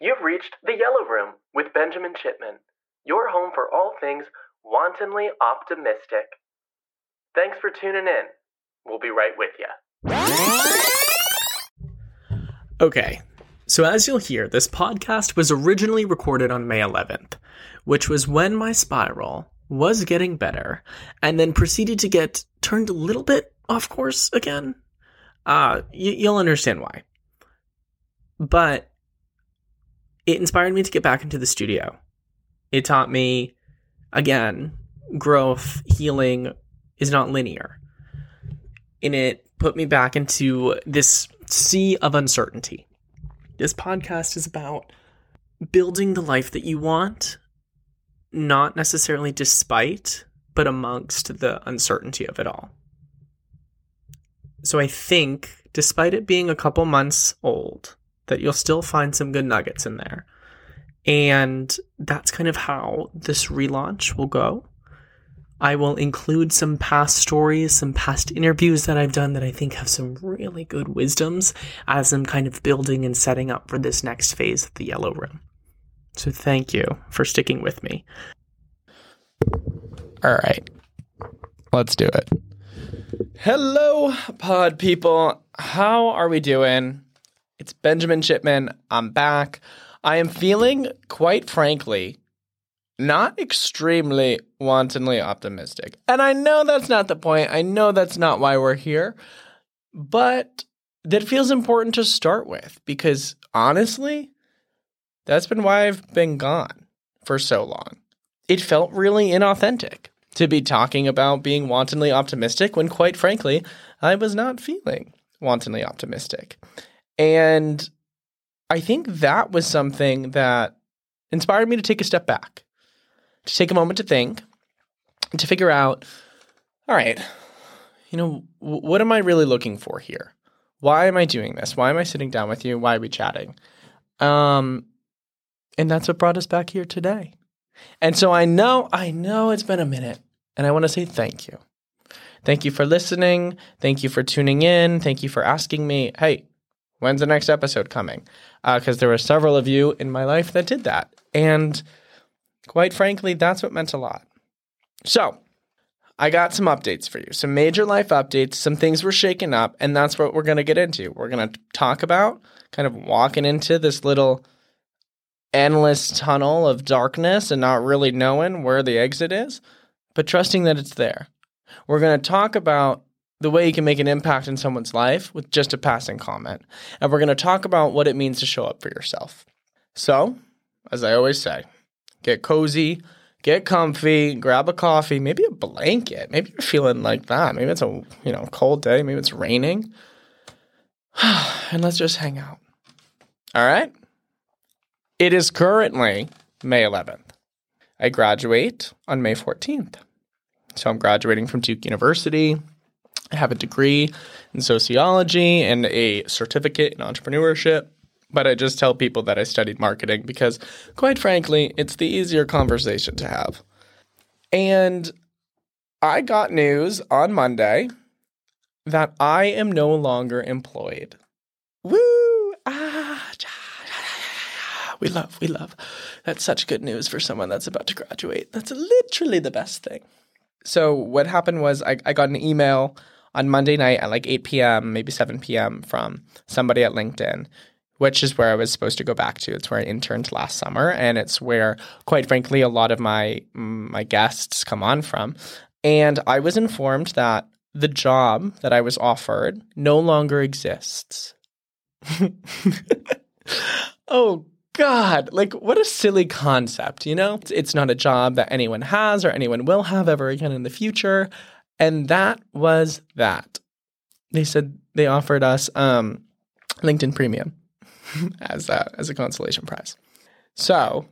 You've reached the Yellow Room with Benjamin Chipman, your home for all things wantonly optimistic. Thanks for tuning in. We'll be right with you. Okay, so as you'll hear, this podcast was originally recorded on May 11th, which was when my spiral was getting better and then proceeded to get turned a little bit off course again. Uh, y- you'll understand why. But it inspired me to get back into the studio. It taught me, again, growth, healing is not linear. And it put me back into this sea of uncertainty. This podcast is about building the life that you want, not necessarily despite, but amongst the uncertainty of it all. So I think, despite it being a couple months old, that you'll still find some good nuggets in there. And that's kind of how this relaunch will go. I will include some past stories, some past interviews that I've done that I think have some really good wisdoms as I'm kind of building and setting up for this next phase of the Yellow Room. So thank you for sticking with me. All right. Let's do it. Hello, pod people. How are we doing? It's Benjamin Chipman. I'm back. I am feeling, quite frankly, not extremely wantonly optimistic. And I know that's not the point. I know that's not why we're here. But that feels important to start with because honestly, that's been why I've been gone for so long. It felt really inauthentic to be talking about being wantonly optimistic when, quite frankly, I was not feeling wantonly optimistic. And I think that was something that inspired me to take a step back, to take a moment to think, to figure out all right, you know, what am I really looking for here? Why am I doing this? Why am I sitting down with you? Why are we chatting? Um, and that's what brought us back here today. And so I know, I know it's been a minute, and I want to say thank you. Thank you for listening. Thank you for tuning in. Thank you for asking me, hey, when's the next episode coming? Because uh, there were several of you in my life that did that. And quite frankly, that's what meant a lot. So, I got some updates for you, some major life updates, some things were shaken up, and that's what we're going to get into. We're going to talk about kind of walking into this little endless tunnel of darkness and not really knowing where the exit is, but trusting that it's there. We're going to talk about the way you can make an impact in someone's life with just a passing comment. And we're going to talk about what it means to show up for yourself. So, as I always say, get cozy, get comfy, grab a coffee, maybe a blanket. Maybe you're feeling like that. Maybe it's a, you know, cold day, maybe it's raining. and let's just hang out. All right? It is currently May 11th. I graduate on May 14th. So I'm graduating from Duke University. I have a degree in sociology and a certificate in entrepreneurship. But I just tell people that I studied marketing because, quite frankly, it's the easier conversation to have. And I got news on Monday that I am no longer employed. Woo! Ah, we love, we love. That's such good news for someone that's about to graduate. That's literally the best thing. So what happened was I, I got an email on Monday night at like 8 p.m., maybe 7 p.m. from somebody at LinkedIn, which is where I was supposed to go back to. It's where I interned last summer, and it's where, quite frankly, a lot of my my guests come on from. And I was informed that the job that I was offered no longer exists. oh God, like what a silly concept, you know? It's not a job that anyone has or anyone will have ever again in the future. And that was that. They said they offered us um, LinkedIn Premium as a, as a consolation prize. So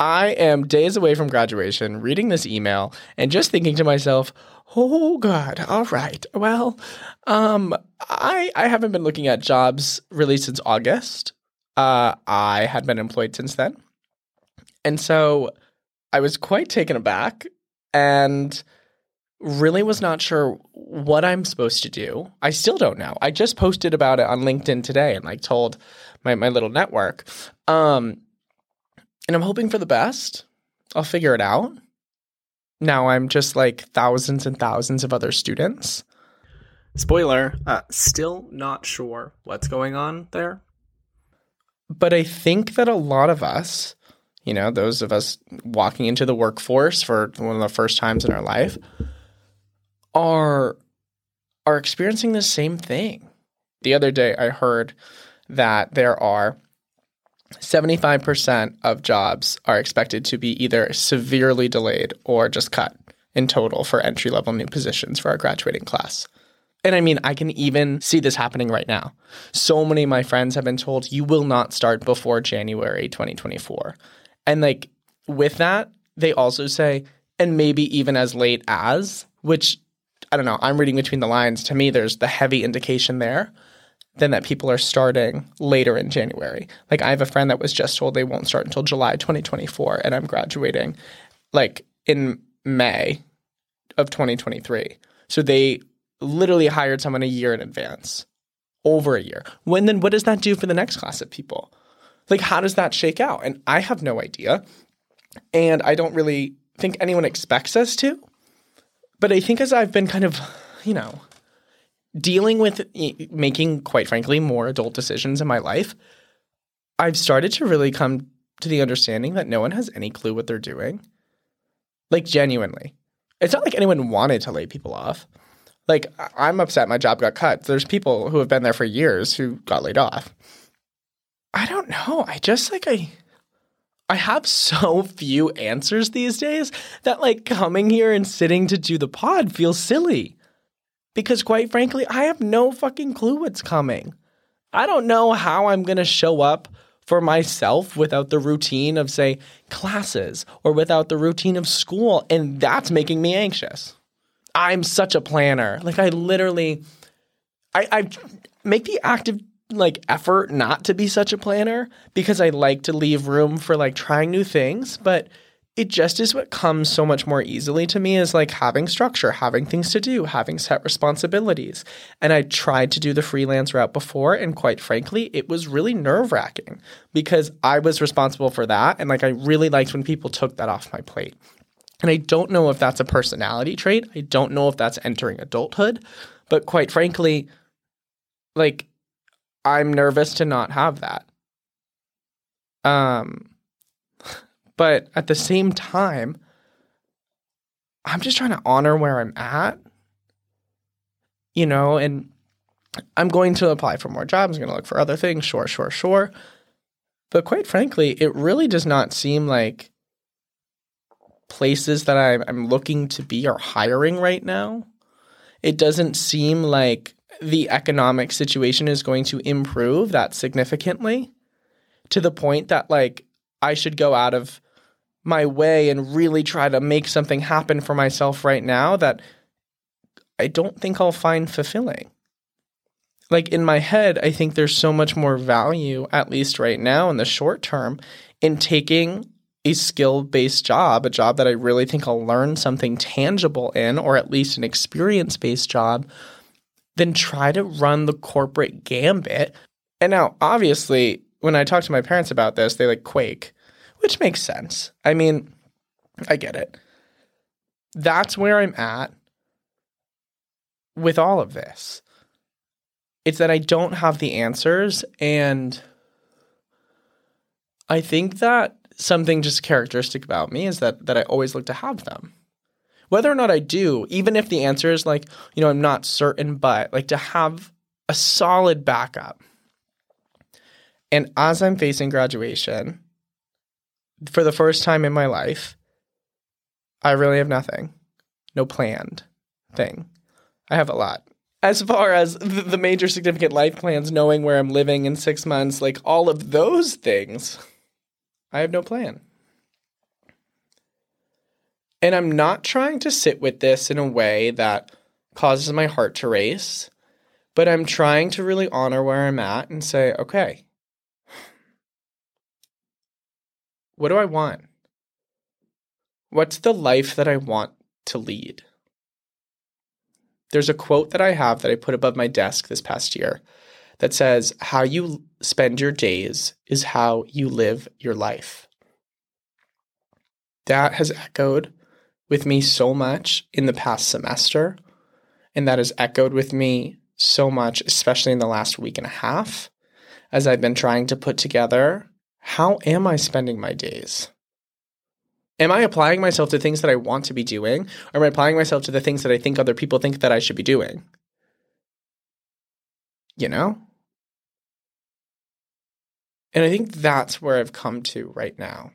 I am days away from graduation, reading this email and just thinking to myself, "Oh God, all right. Well, um, I I haven't been looking at jobs really since August. Uh, I had been employed since then, and so I was quite taken aback and really was not sure what I'm supposed to do. I still don't know. I just posted about it on LinkedIn today and like told my, my little network. Um, and I'm hoping for the best. I'll figure it out. Now I'm just like thousands and thousands of other students. Spoiler, uh, still not sure what's going on there. But I think that a lot of us, you know, those of us walking into the workforce for one of the first times in our life, are are experiencing the same thing. The other day I heard that there are 75% of jobs are expected to be either severely delayed or just cut in total for entry level new positions for our graduating class. And I mean, I can even see this happening right now. So many of my friends have been told you will not start before January 2024. And like with that, they also say, and maybe even as late as, which I don't know, I'm reading between the lines. To me, there's the heavy indication there then that people are starting later in January. Like I have a friend that was just told they won't start until July 2024 and I'm graduating like in May of 2023. So they literally hired someone a year in advance. Over a year. When then what does that do for the next class of people? Like how does that shake out? And I have no idea. And I don't really think anyone expects us to. But I think as I've been kind of, you know, dealing with making, quite frankly, more adult decisions in my life, I've started to really come to the understanding that no one has any clue what they're doing. Like, genuinely. It's not like anyone wanted to lay people off. Like, I'm upset my job got cut. There's people who have been there for years who got laid off. I don't know. I just like, I. I have so few answers these days that like coming here and sitting to do the pod feels silly. Because quite frankly, I have no fucking clue what's coming. I don't know how I'm going to show up for myself without the routine of say classes or without the routine of school and that's making me anxious. I'm such a planner. Like I literally I I make the active like effort not to be such a planner because I like to leave room for like trying new things, but it just is what comes so much more easily to me is like having structure, having things to do, having set responsibilities. And I tried to do the freelance route before, and quite frankly, it was really nerve wracking because I was responsible for that. And like I really liked when people took that off my plate. And I don't know if that's a personality trait. I don't know if that's entering adulthood. But quite frankly, like I'm nervous to not have that. Um, but at the same time, I'm just trying to honor where I'm at, you know, and I'm going to apply for more jobs. I'm going to look for other things. Sure, sure, sure. But quite frankly, it really does not seem like places that I'm, I'm looking to be are hiring right now. It doesn't seem like the economic situation is going to improve that significantly to the point that like I should go out of my way and really try to make something happen for myself right now that I don't think I'll find fulfilling. Like in my head, I think there's so much more value, at least right now in the short term, in taking a skill based job, a job that I really think I'll learn something tangible in, or at least an experience based job, than try to run the corporate gambit. And now, obviously, when I talk to my parents about this, they like quake which makes sense. I mean, I get it. That's where I'm at with all of this. It's that I don't have the answers. And I think that something just characteristic about me is that, that I always look to have them. Whether or not I do, even if the answer is like, you know, I'm not certain, but like to have a solid backup. And as I'm facing graduation, for the first time in my life, I really have nothing. No planned thing. I have a lot. As far as the major significant life plans, knowing where I'm living in six months, like all of those things, I have no plan. And I'm not trying to sit with this in a way that causes my heart to race, but I'm trying to really honor where I'm at and say, okay, What do I want? What's the life that I want to lead? There's a quote that I have that I put above my desk this past year that says, How you spend your days is how you live your life. that has echoed with me so much in the past semester. And that has echoed with me so much, especially in the last week and a half, as I've been trying to put together how am I spending my days? Am I applying myself to things that I want to be doing? Or am I applying myself to the things that I think other people think that I should be doing? You know? And I think that's where I've come to right now.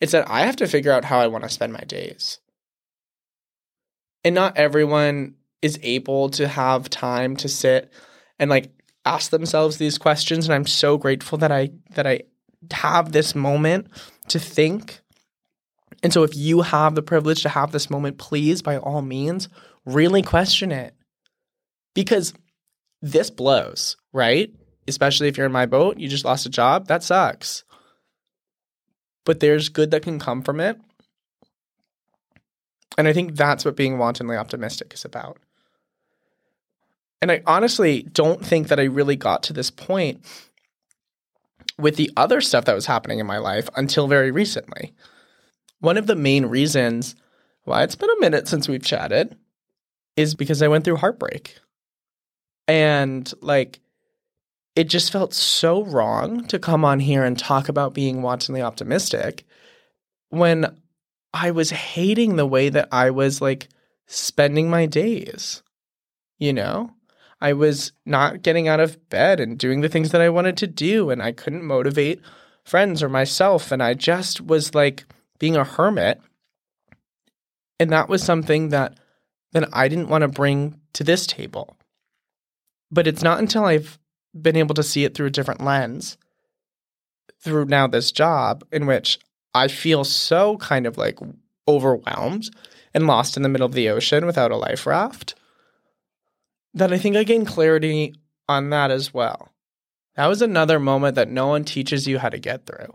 It's that I have to figure out how I want to spend my days. And not everyone is able to have time to sit and like ask themselves these questions and I'm so grateful that I that I have this moment to think. And so if you have the privilege to have this moment, please by all means really question it. Because this blows, right? Especially if you're in my boat, you just lost a job, that sucks. But there's good that can come from it. And I think that's what being wantonly optimistic is about. And I honestly don't think that I really got to this point with the other stuff that was happening in my life until very recently. One of the main reasons why it's been a minute since we've chatted is because I went through heartbreak. And like, it just felt so wrong to come on here and talk about being wantonly optimistic when I was hating the way that I was like spending my days, you know? I was not getting out of bed and doing the things that I wanted to do, and I couldn't motivate friends or myself. And I just was like being a hermit. And that was something that then I didn't want to bring to this table. But it's not until I've been able to see it through a different lens, through now this job, in which I feel so kind of like overwhelmed and lost in the middle of the ocean without a life raft that I think I gained clarity on that as well. That was another moment that no one teaches you how to get through.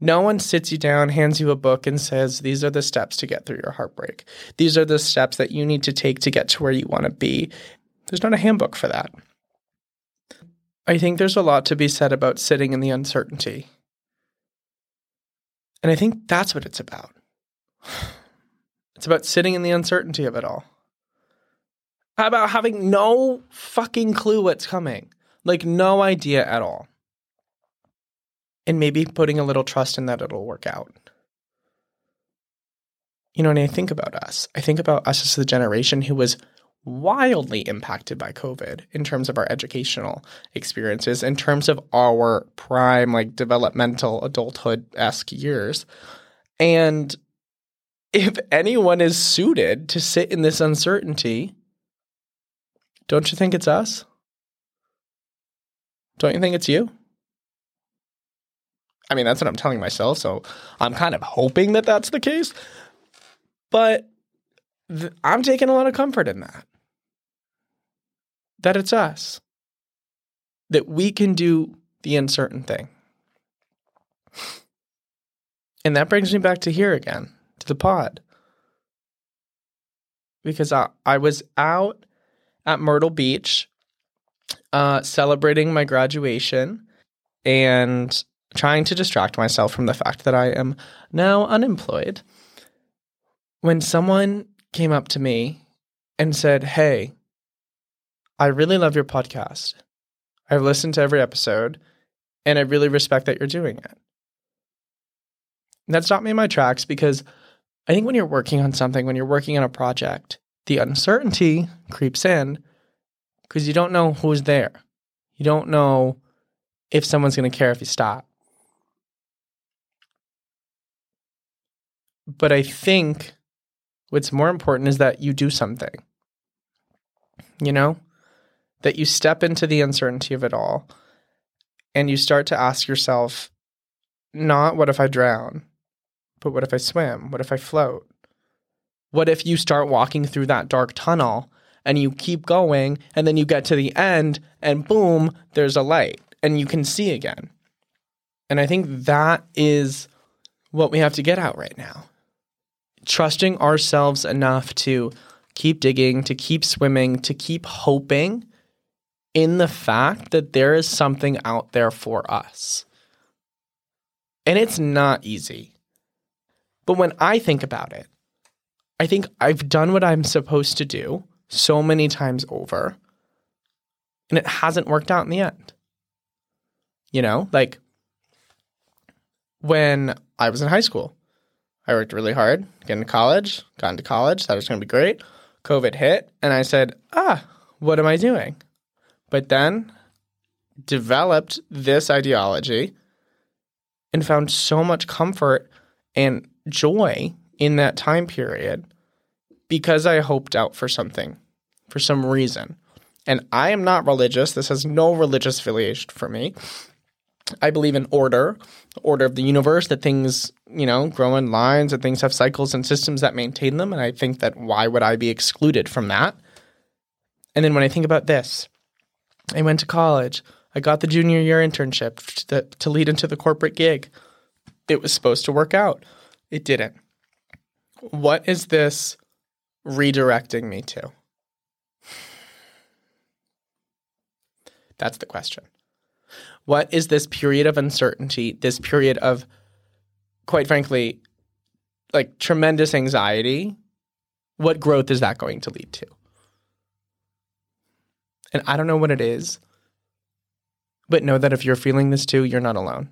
No one sits you down, hands you a book, and says, These are the steps to get through your heartbreak. These are the steps that you need to take to get to where you want to be. There's not a handbook for that. I think there's a lot to be said about sitting in the uncertainty. And I think that's what it's about. It's about sitting in the uncertainty of it all. About having no fucking clue what's coming? Like, no idea at all. And maybe putting a little trust in that it'll work out. You know, when I think about us, I think about us as the generation who was wildly impacted by COVID in terms of our educational experiences, in terms of our prime, like developmental adulthood esque years. And if anyone is suited to sit in this uncertainty, don't you think it's us? Don't you think it's you? I mean, that's what I'm telling myself, so I'm kind of hoping that that's the case. But th- I'm taking a lot of comfort in that. That it's us. That we can do the uncertain thing. And that brings me back to here again, to the pod. Because I, I was out at Myrtle Beach, uh, celebrating my graduation and trying to distract myself from the fact that I am now unemployed. When someone came up to me and said, Hey, I really love your podcast. I've listened to every episode and I really respect that you're doing it. And that stopped me in my tracks because I think when you're working on something, when you're working on a project, the uncertainty creeps in because you don't know who's there. You don't know if someone's going to care if you stop. But I think what's more important is that you do something. You know, that you step into the uncertainty of it all and you start to ask yourself, not what if I drown, but what if I swim? What if I float? What if you start walking through that dark tunnel and you keep going and then you get to the end and boom, there's a light and you can see again. And I think that is what we have to get out right now. Trusting ourselves enough to keep digging, to keep swimming, to keep hoping in the fact that there is something out there for us. And it's not easy. But when I think about it, I think I've done what I'm supposed to do so many times over, and it hasn't worked out in the end. You know, like when I was in high school, I worked really hard, get into college, got into college, thought it was going to be great. COVID hit, and I said, ah, what am I doing? But then developed this ideology and found so much comfort and joy in that time period because I hoped out for something, for some reason. And I am not religious. This has no religious affiliation for me. I believe in order, order of the universe, that things, you know, grow in lines, that things have cycles and systems that maintain them. And I think that why would I be excluded from that? And then when I think about this, I went to college. I got the junior year internship to, to lead into the corporate gig. It was supposed to work out. It didn't. What is this redirecting me to? That's the question. What is this period of uncertainty, this period of, quite frankly, like tremendous anxiety? What growth is that going to lead to? And I don't know what it is, but know that if you're feeling this too, you're not alone.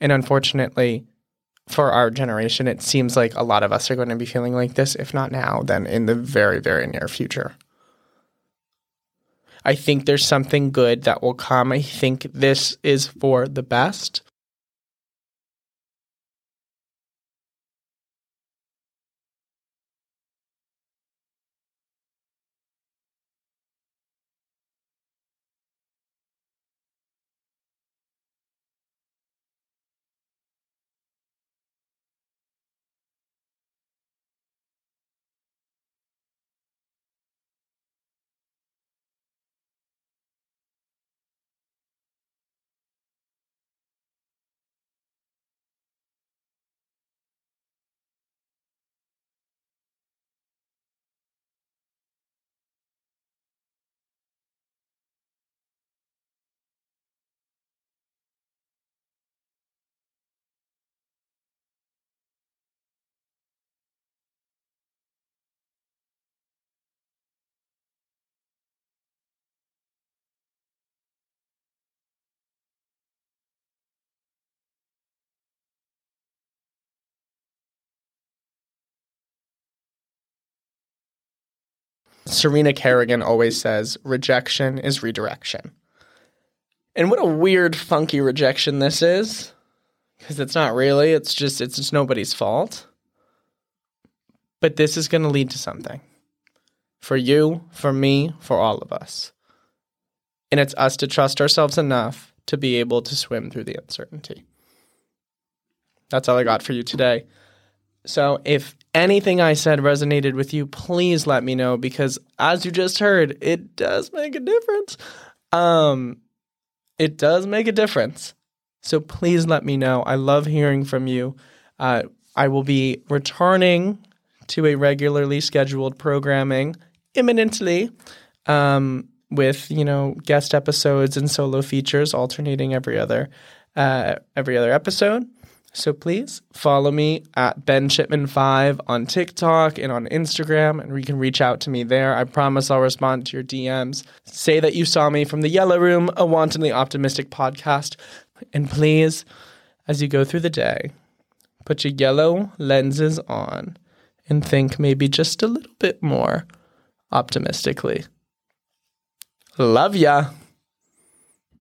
And unfortunately, for our generation, it seems like a lot of us are going to be feeling like this, if not now, then in the very, very near future. I think there's something good that will come. I think this is for the best. Serena Kerrigan always says rejection is redirection. And what a weird, funky rejection this is. Because it's not really, it's just, it's just nobody's fault. But this is going to lead to something for you, for me, for all of us. And it's us to trust ourselves enough to be able to swim through the uncertainty. That's all I got for you today. So if anything I said resonated with you, please let me know because as you just heard, it does make a difference. Um it does make a difference. So please let me know. I love hearing from you. Uh, I will be returning to a regularly scheduled programming imminently um, with you know guest episodes and solo features alternating every other uh, every other episode. So please follow me at Ben Chipman5 on TikTok and on Instagram, and you can reach out to me there. I promise I'll respond to your DMs. Say that you saw me from the Yellow Room, a wantonly optimistic podcast. And please, as you go through the day, put your yellow lenses on and think maybe just a little bit more optimistically. Love ya.